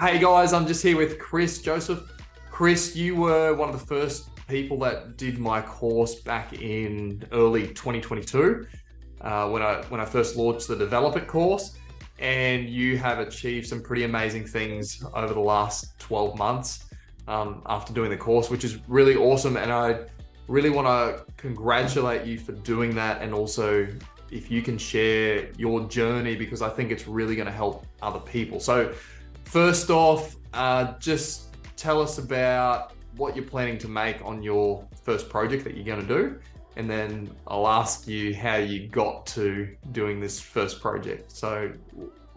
Hey guys, I'm just here with Chris Joseph. Chris, you were one of the first people that did my course back in early 2022 uh, when I when I first launched the Develop It course, and you have achieved some pretty amazing things over the last 12 months um, after doing the course, which is really awesome. And I really want to congratulate you for doing that, and also if you can share your journey because I think it's really going to help other people. So, first off, uh, just tell us about what you're planning to make on your first project that you're going to do. And then I'll ask you how you got to doing this first project. So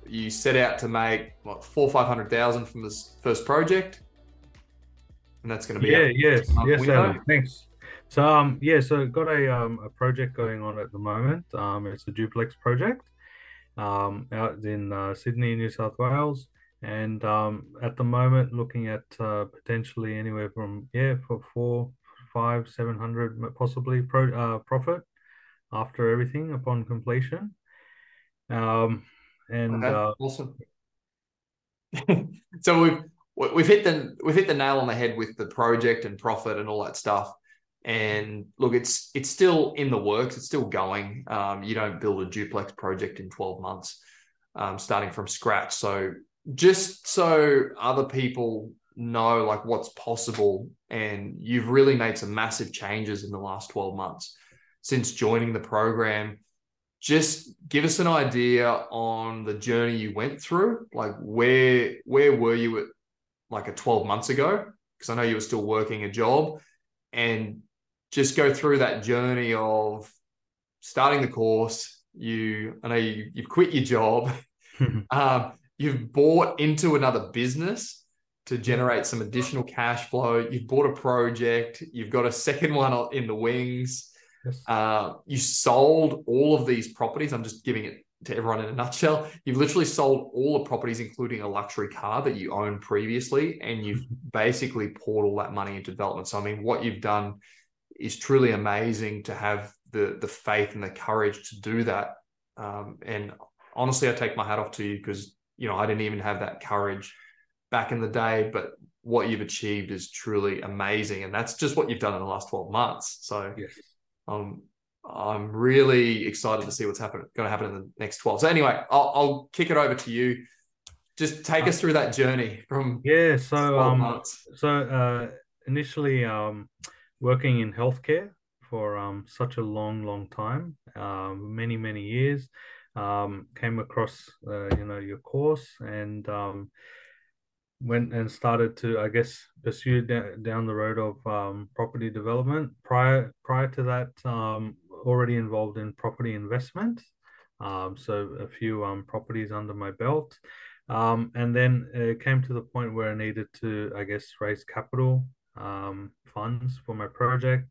you set out to make what four five hundred thousand from this first project, and that's going to be yeah, yes, yes, Adam, thanks. So um, yeah, so got a um a project going on at the moment. Um, it's a duplex project, um, out in uh, Sydney, New South Wales and um, at the moment looking at uh, potentially anywhere from yeah for four five seven hundred possibly pro uh, profit after everything upon completion. Um and okay. uh, awesome. So we've we've hit the we've hit the nail on the head with the project and profit and all that stuff. And look it's it's still in the works it's still going. Um, you don't build a duplex project in 12 months um, starting from scratch. So just so other people know like what's possible and you've really made some massive changes in the last 12 months since joining the program. Just give us an idea on the journey you went through. Like where where were you at like a 12 months ago? Because i know you were still working a job. And just go through that journey of starting the course. You i know you, you've quit your job. Um, You've bought into another business to generate some additional cash flow. You've bought a project. You've got a second one in the wings. Yes. Uh, you sold all of these properties. I'm just giving it to everyone in a nutshell. You've literally sold all the properties, including a luxury car that you owned previously, and you've basically poured all that money into development. So, I mean, what you've done is truly amazing to have the the faith and the courage to do that. Um, and honestly, I take my hat off to you because you know, I didn't even have that courage back in the day, but what you've achieved is truly amazing. And that's just what you've done in the last 12 months. So yes. um, I'm really excited to see what's happen, going to happen in the next 12. So anyway, I'll, I'll kick it over to you. Just take us through that journey from yeah. So um, months. so uh, initially um, working in healthcare for um, such a long, long time, um, many, many years um, came across uh, you know your course and um, went and started to I guess pursue da- down the road of um, property development. Prior prior to that, um, already involved in property investment, um, so a few um, properties under my belt. And then it came to the point where I needed to, I guess, raise capital funds for my project.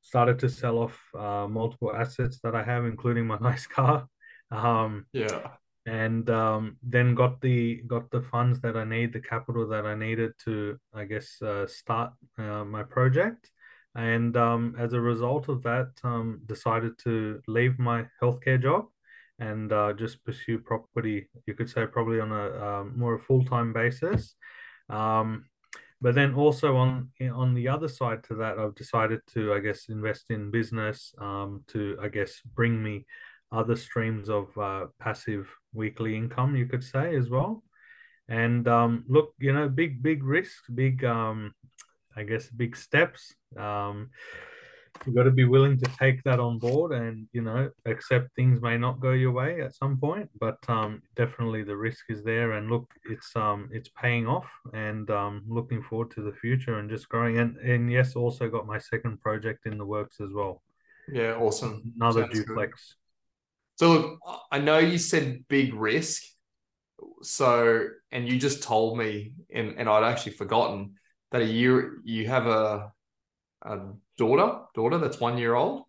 Started to sell off uh, multiple assets that I have, including my nice car. Um, yeah. And um, then got the got the funds that I need, the capital that I needed to, I guess, uh, start uh, my project. And um, as a result of that, um, decided to leave my healthcare job and uh, just pursue property. You could say probably on a um, more full time basis. Um, but then also on on the other side to that, I've decided to, I guess, invest in business um, to, I guess, bring me other streams of uh, passive weekly income, you could say as well. And um, look, you know, big big risks, big um, I guess big steps. Um, you've got to be willing to take that on board and you know accept things may not go your way at some point but um, definitely the risk is there. And look it's um it's paying off and um looking forward to the future and just growing. And and yes also got my second project in the works as well. Yeah awesome. Another Sounds duplex so look, I know you said big risk. So, and you just told me, and, and I'd actually forgotten that a year you have a a daughter, daughter that's one year old.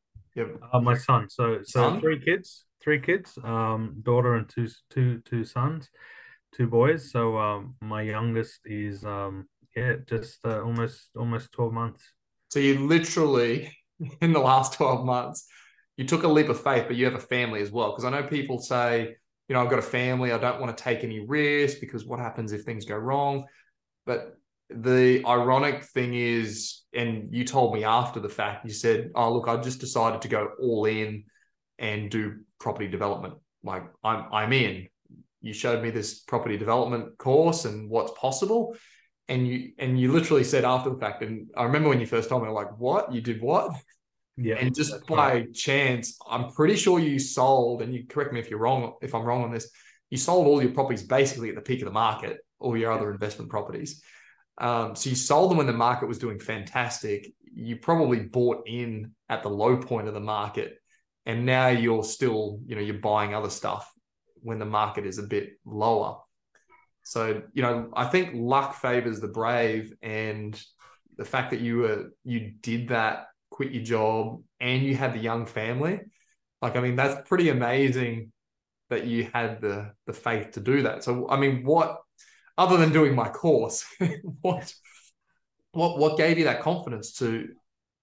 Uh, my son. So, so son? three kids, three kids, um, daughter and two two two sons, two boys. So, um, my youngest is um, yeah, just uh, almost almost twelve months. So you literally in the last twelve months you took a leap of faith, but you have a family as well. Because I know people say, you know, I've got a family. I don't want to take any risk because what happens if things go wrong? But the ironic thing is, and you told me after the fact, you said, "Oh, look, I just decided to go all in and do property development. Like I'm, I'm in." You showed me this property development course and what's possible, and you and you literally said after the fact. And I remember when you first told me, like, "What? You did what?" Yeah. And just by right. chance, I'm pretty sure you sold, and you correct me if you're wrong, if I'm wrong on this, you sold all your properties basically at the peak of the market, all your other investment properties. Um, so you sold them when the market was doing fantastic. You probably bought in at the low point of the market, and now you're still, you know, you're buying other stuff when the market is a bit lower. So, you know, I think luck favors the brave, and the fact that you were you did that, quit your job, and you had the young family, like I mean, that's pretty amazing that you had the the faith to do that. So, I mean, what other than doing my course, what what what gave you that confidence to?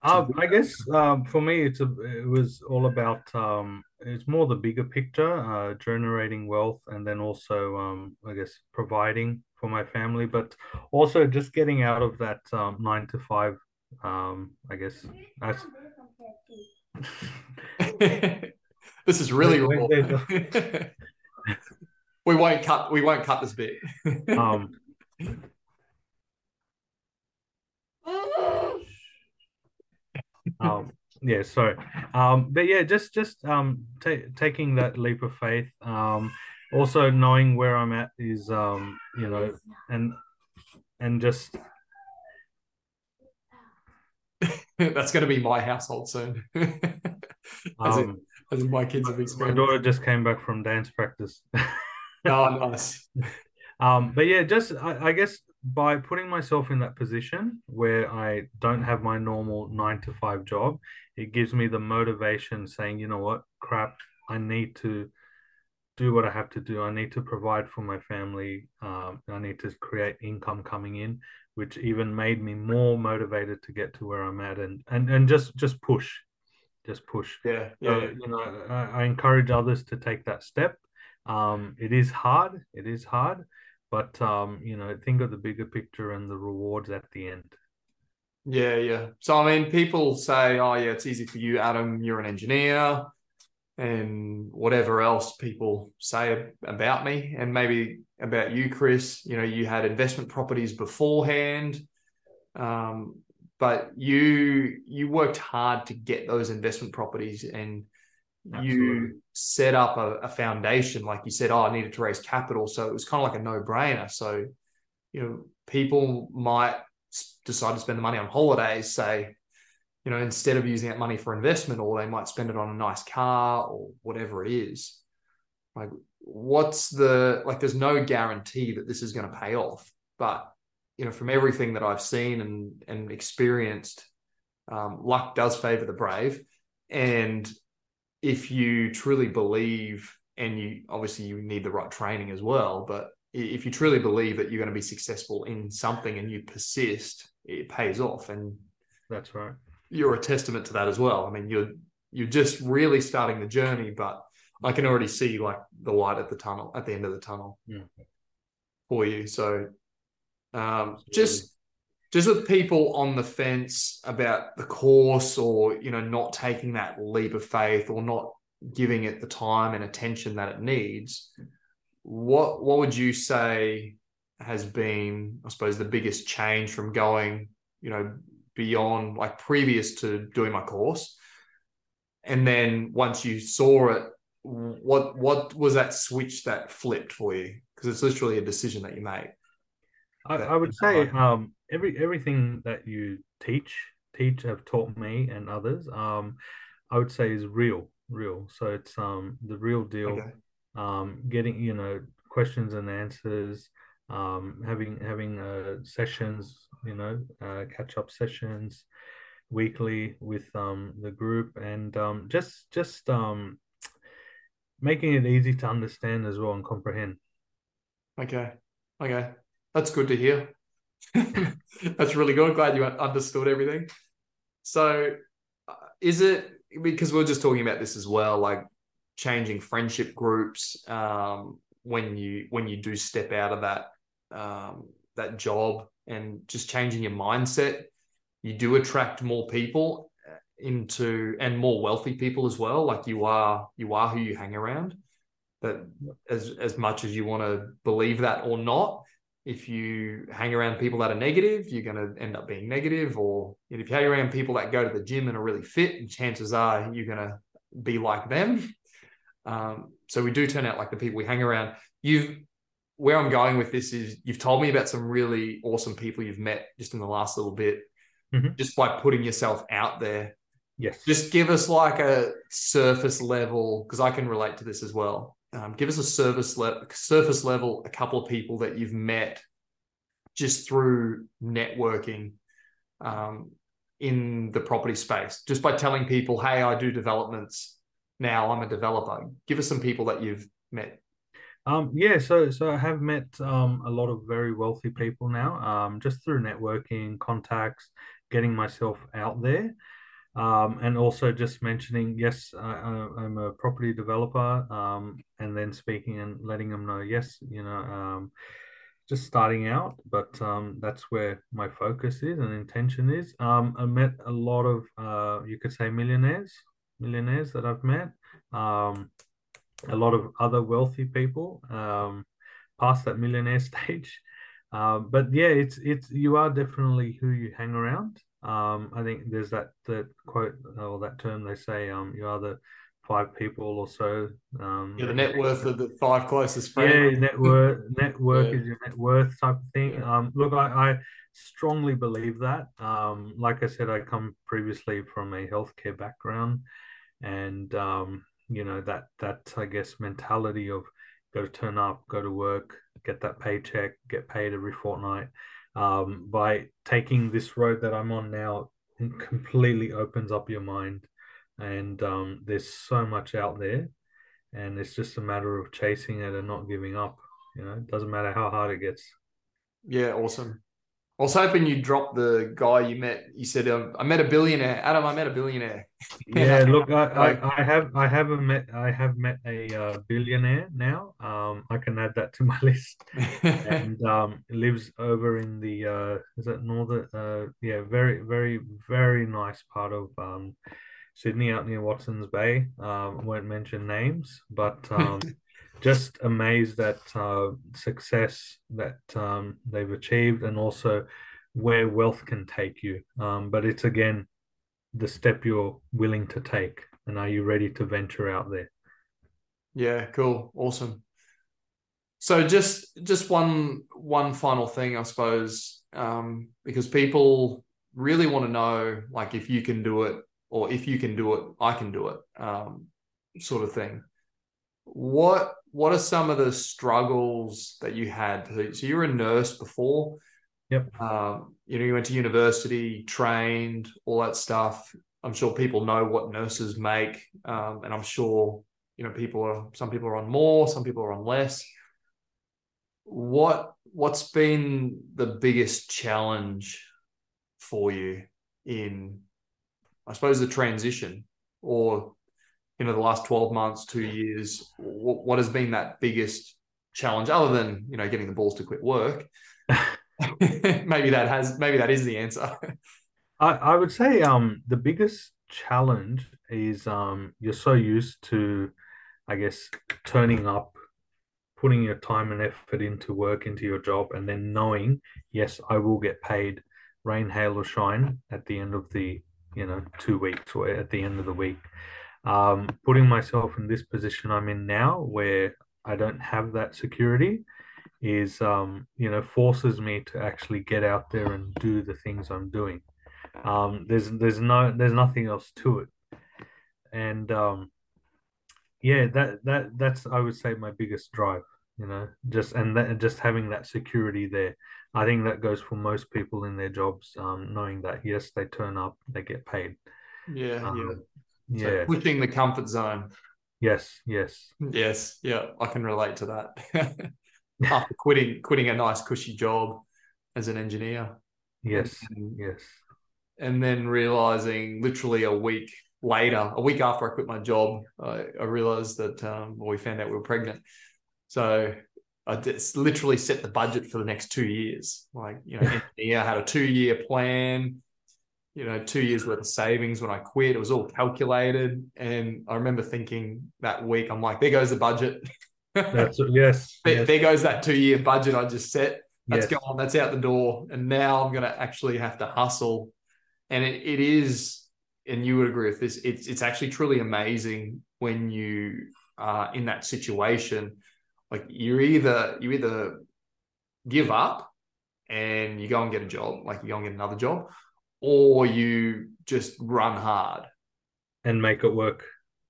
to um, I guess um, for me, it's a, it was all about um, it's more the bigger picture, uh, generating wealth, and then also um, I guess providing for my family, but also just getting out of that um, nine to five. Um, I guess that's. this is really raw we won't cut. We won't cut this bit. um, um, yeah, sorry. Um, but yeah, just just um, t- taking that leap of faith. Um, also knowing where I'm at is um, you know, and and just that's going to be my household soon. as, um, in, as in my kids have experienced. My daughter just came back from dance practice. oh, nice. Um, but yeah, just I, I, guess by putting myself in that position where I don't have my normal nine to five job, it gives me the motivation saying, you know what, crap, I need to do what I have to do. I need to provide for my family. Um, I need to create income coming in, which even made me more motivated to get to where I'm at and and and just just push, just push. Yeah, yeah. So, you know, I, I encourage others to take that step um, it is hard. It is hard, but um, you know, think of the bigger picture and the rewards at the end. Yeah, yeah. So I mean, people say, "Oh, yeah, it's easy for you, Adam. You're an engineer." And whatever else people say about me. And maybe about you chris you know you had investment properties beforehand um, but you you worked hard to get those investment properties and Absolutely. you set up a, a, foundation like you said oh i needed to raise capital. So it was kind of like a no-brainer. So you know people might decide to spend the money on holidays say you know instead of using that money for investment or they might spend it on a nice car or whatever it is like what's the like there's no guarantee that this is going to pay off but you know from everything that i've seen and and experienced um, luck does favor the brave and if you truly believe, and you obviously you need the right training as well, but if you truly believe that you're going to be successful in something and you persist, it pays off. And that's right. You're a testament to that as well. I mean, you're you're just really starting the journey, but I can already see like the light at the tunnel at the end of the tunnel yeah. for you. So um, just just with people on the fence about the course or you know not taking that leap of faith or not giving it the time and attention that it needs what what would you say has been i suppose the biggest change from going you know beyond like previous to doing my course. And then once you saw it what what was that switch that flipped for you? Because it's literally a decision that you make. I, I would say um every everything that you teach teach have taught me and others um i would say is real real. So it's um the real deal okay. um getting you know questions and answers um having having uh sessions you know uh catch up sessions weekly with um the group and um just just um making it easy to understand as well and comprehend okay okay that's good to hear That's really good. Glad you understood everything. So, uh, is it because we are just talking about this as well? Like, changing friendship groups um, when you when you do step out of that um, that job and just changing your mindset you do attract more people into and more wealthy people as well. Like you are you are who you hang around. But as as much as you want to believe that or not if you hang around people that are negative you're going to end up being negative. Or if you hang around people that go to the gym and are really fit chances are you're going to be like them. Um, so we do turn out like the people we hang around. You've where i'm going with this is you've told me about some really awesome people you've met just in the last little bit mm-hmm. just by putting yourself out there Yes. Just give us like a surface level, because I can relate to this as well. Um, give us a service le- surface level, a couple of people that you've met just through networking um, in the property space, just by telling people, hey, I do developments now, I'm a developer. Give us some people that you've met. Um, yeah, so so I have met um, a lot of very wealthy people now, um, just through networking, contacts, getting myself out there. Um, and also just mentioning, yes, I, am a property developer, um, and then speaking and letting them know, yes, you know, um, just starting out, but that's where my focus is and intention is. I met a lot of, uh, you could say, millionaires, millionaires that I've met, a lot of other wealthy people past that millionaire stage. Uh, but yeah, it's it's you are definitely who you hang around. Um, I think there's that that quote or that term they say, um, you are the five people or so. Um, You're the net worth of the five closest friends. Yeah, net worth, network yeah. is your net worth type of thing. Yeah. Um, look, I, I strongly believe that. Um, like I said, I come previously from a healthcare background, and um, you know that that I guess mentality of go turn up, go to work, get that paycheck, get paid every fortnight um, by taking this road that I'm on now, completely opens up your mind. And um, there's so much out there, and it's just a matter of chasing it and not giving up. You know, it doesn't matter how hard it gets. Yeah, awesome. I was hoping you'd drop the guy you met. You said, um, "I met a billionaire." Adam, I met a billionaire. yeah, look, I, I, I, have I have a met I have met a uh, billionaire now. Um, I can add that to my list. and um, lives over in the uh, is that northern? Uh, yeah, very very very nice part of um, Sydney, out near Watsons Bay. Um, won't mention names, but um, just amazed at uh, success that um, they've achieved and also where wealth can take you. Um, but it's again the step you're willing to take, and are you ready to venture out there? Yeah, cool, awesome. So just just one one final thing, I suppose, um, because people really want to know, like, if you can do it, or if you can do it, I can do it, um, sort of thing. What what are some of the struggles that you had? So you were a nurse before. Yep. Um, you know, you went to university, trained, all that stuff. I'm sure people know what nurses make, um, and I'm sure you know people are. Some people are on more, some people are on less. What What's been the biggest challenge for you in, I suppose, the transition, or you know the last 12 months two years what, what has been that biggest challenge other than you know getting the balls to quit work? Maybe that has maybe that is the answer. I, I would say um the biggest challenge is um you're so used to i guess turning up putting your time and effort into work into your job and then knowing yes i will get paid rain hail or shine at the end of the you know two weeks or at the end of the week um, putting myself in this position I'm in now, where I don't have that security, is um, you know forces me to actually get out there and do the things I'm doing. Um, there's there's no there's nothing else to it, and um, yeah, that that that's I would say my biggest drive. You know, just and that, just having that security there. I think that goes for most people in their jobs, um, knowing that yes, they turn up, they get paid. Yeah. Um, yeah. So pushing the comfort zone. Yes, yes. Yes, yeah, I can relate to that. After quitting quitting a nice cushy job as an engineer. Yes, and, yes. And then realizing literally a week later, a week after I quit my job, I, I realized that um, well, we found out we were pregnant. So I just literally set the budget for the next two years. Like, you know, I had a two year plan, you know, two years worth of savings when I quit. It was all calculated. And I remember thinking that week, I'm like, there goes the budget. That's yes. there, yes. there goes that two year budget I just set. That's Yes. gone. That's out the door. And now I'm going to actually have to hustle. And it, it is, and you would agree with this, it's, it's actually truly amazing when you are in that situation. Like you're either, you either give up and you go and get a job, like you go and get another job, or you just run hard. and make it work.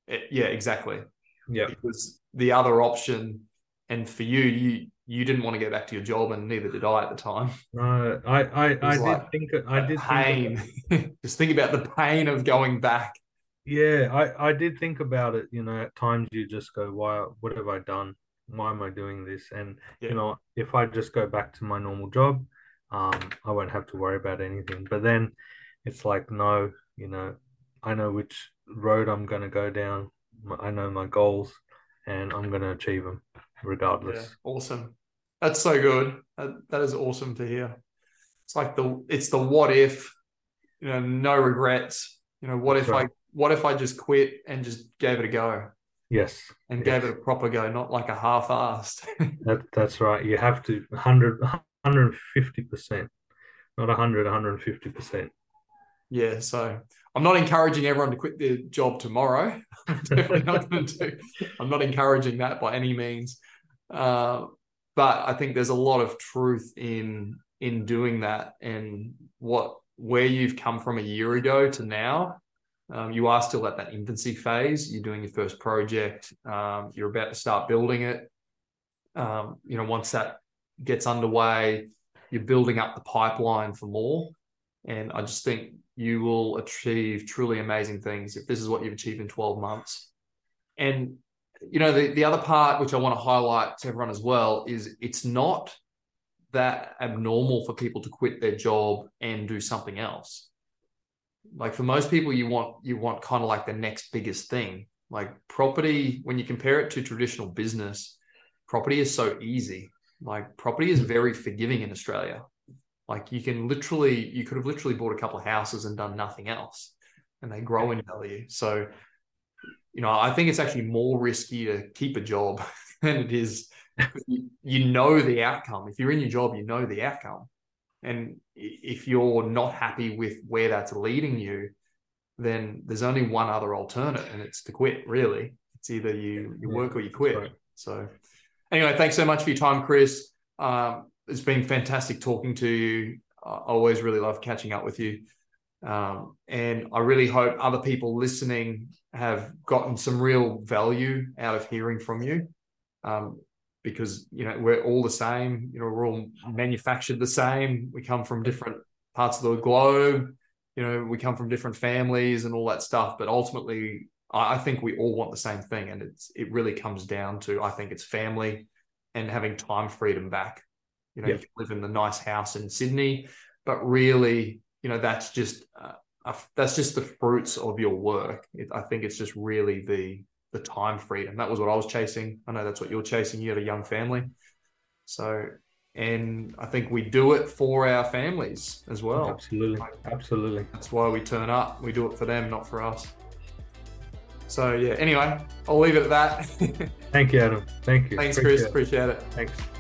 It- yeah, exactly. Yeah. Because the other option, and for you, you you didn't want to go back to your job, and neither did I at the time. No, I I, I was did think I did think pain. just think about the pain of going back. Yeah, I, I did think about it. You know, at times you just go, why, what have I done? Why am I doing this? And, Yeah. you know, if I just go back to my normal job, um, I won't have to worry about anything. But then it's like, no, you know, I know which road I'm going to go down. I know my goals and I'm going to achieve them regardless. Yeah, awesome. That's so good. That, that is awesome to hear. It's like the it's the what if, you know, no regrets. You know, what That's if right. I what if I just quit and just gave it a go Yes, and Yes. gave it a proper go, not like a half-assed. that, that's right. You have to 100, 150%, not 100, 150%. Yeah, so I'm not encouraging everyone to quit their job tomorrow. Definitely not going to do. I'm not encouraging that by any means. Uh, but I think there's a lot of truth in in doing that and what where you've come from a year ago to now. Um, you are still at that infancy phase. You're doing your first project. Um, you're about to start building it. Um, you know, once that gets underway, you're building up the pipeline for more. And I just think you will achieve truly amazing things if this is what you've achieved in 12 months. And, you know, the, the other part, which I want to highlight to everyone as well, is it's not that abnormal for people to quit their job and do something else. Like for most people, you want you want kind of like the next biggest thing. Like property, when you compare it to traditional business, property is so easy. Like property is very forgiving in Australia. Like you can literally, you could have literally bought a couple of houses and done nothing else, and they grow in value. So, you know, I think it's actually more risky to keep a job than it is. You, you know the outcome. If you're in your job, you know the outcome, and if you're not happy with where that's leading you, then there's only one other alternate, and it's to quit. Really, it's either you you work or you quit. So, anyway, thanks so much for your time, Chris. Um, it's been fantastic talking to you. I always really love catching up with you. Um, and I really hope other people listening have gotten some real value out of hearing from you. Um, because you know we're all the same, you know, we're all manufactured the same. We come from different parts of the globe, you know, we come from different families and all that stuff. But ultimately, I think we all want the same thing. And it's it really comes down to I think it's family and having time freedom back. You know, Yep. you can live in the nice house in Sydney, but really, you know, that's just uh, a, that's just the fruits of your work. It, I think it's just really the the time freedom. That was what I was chasing. I know that's what you're chasing. You had a young family, so and I think we do it for our families as well. Absolutely. Absolutely. That's why we turn up. We do it for them, not for us. So yeah. Anyway, I'll leave it at that. Thank you, Adam. Thank you. Thanks, Appreciate Chris. it. Appreciate it. Thanks.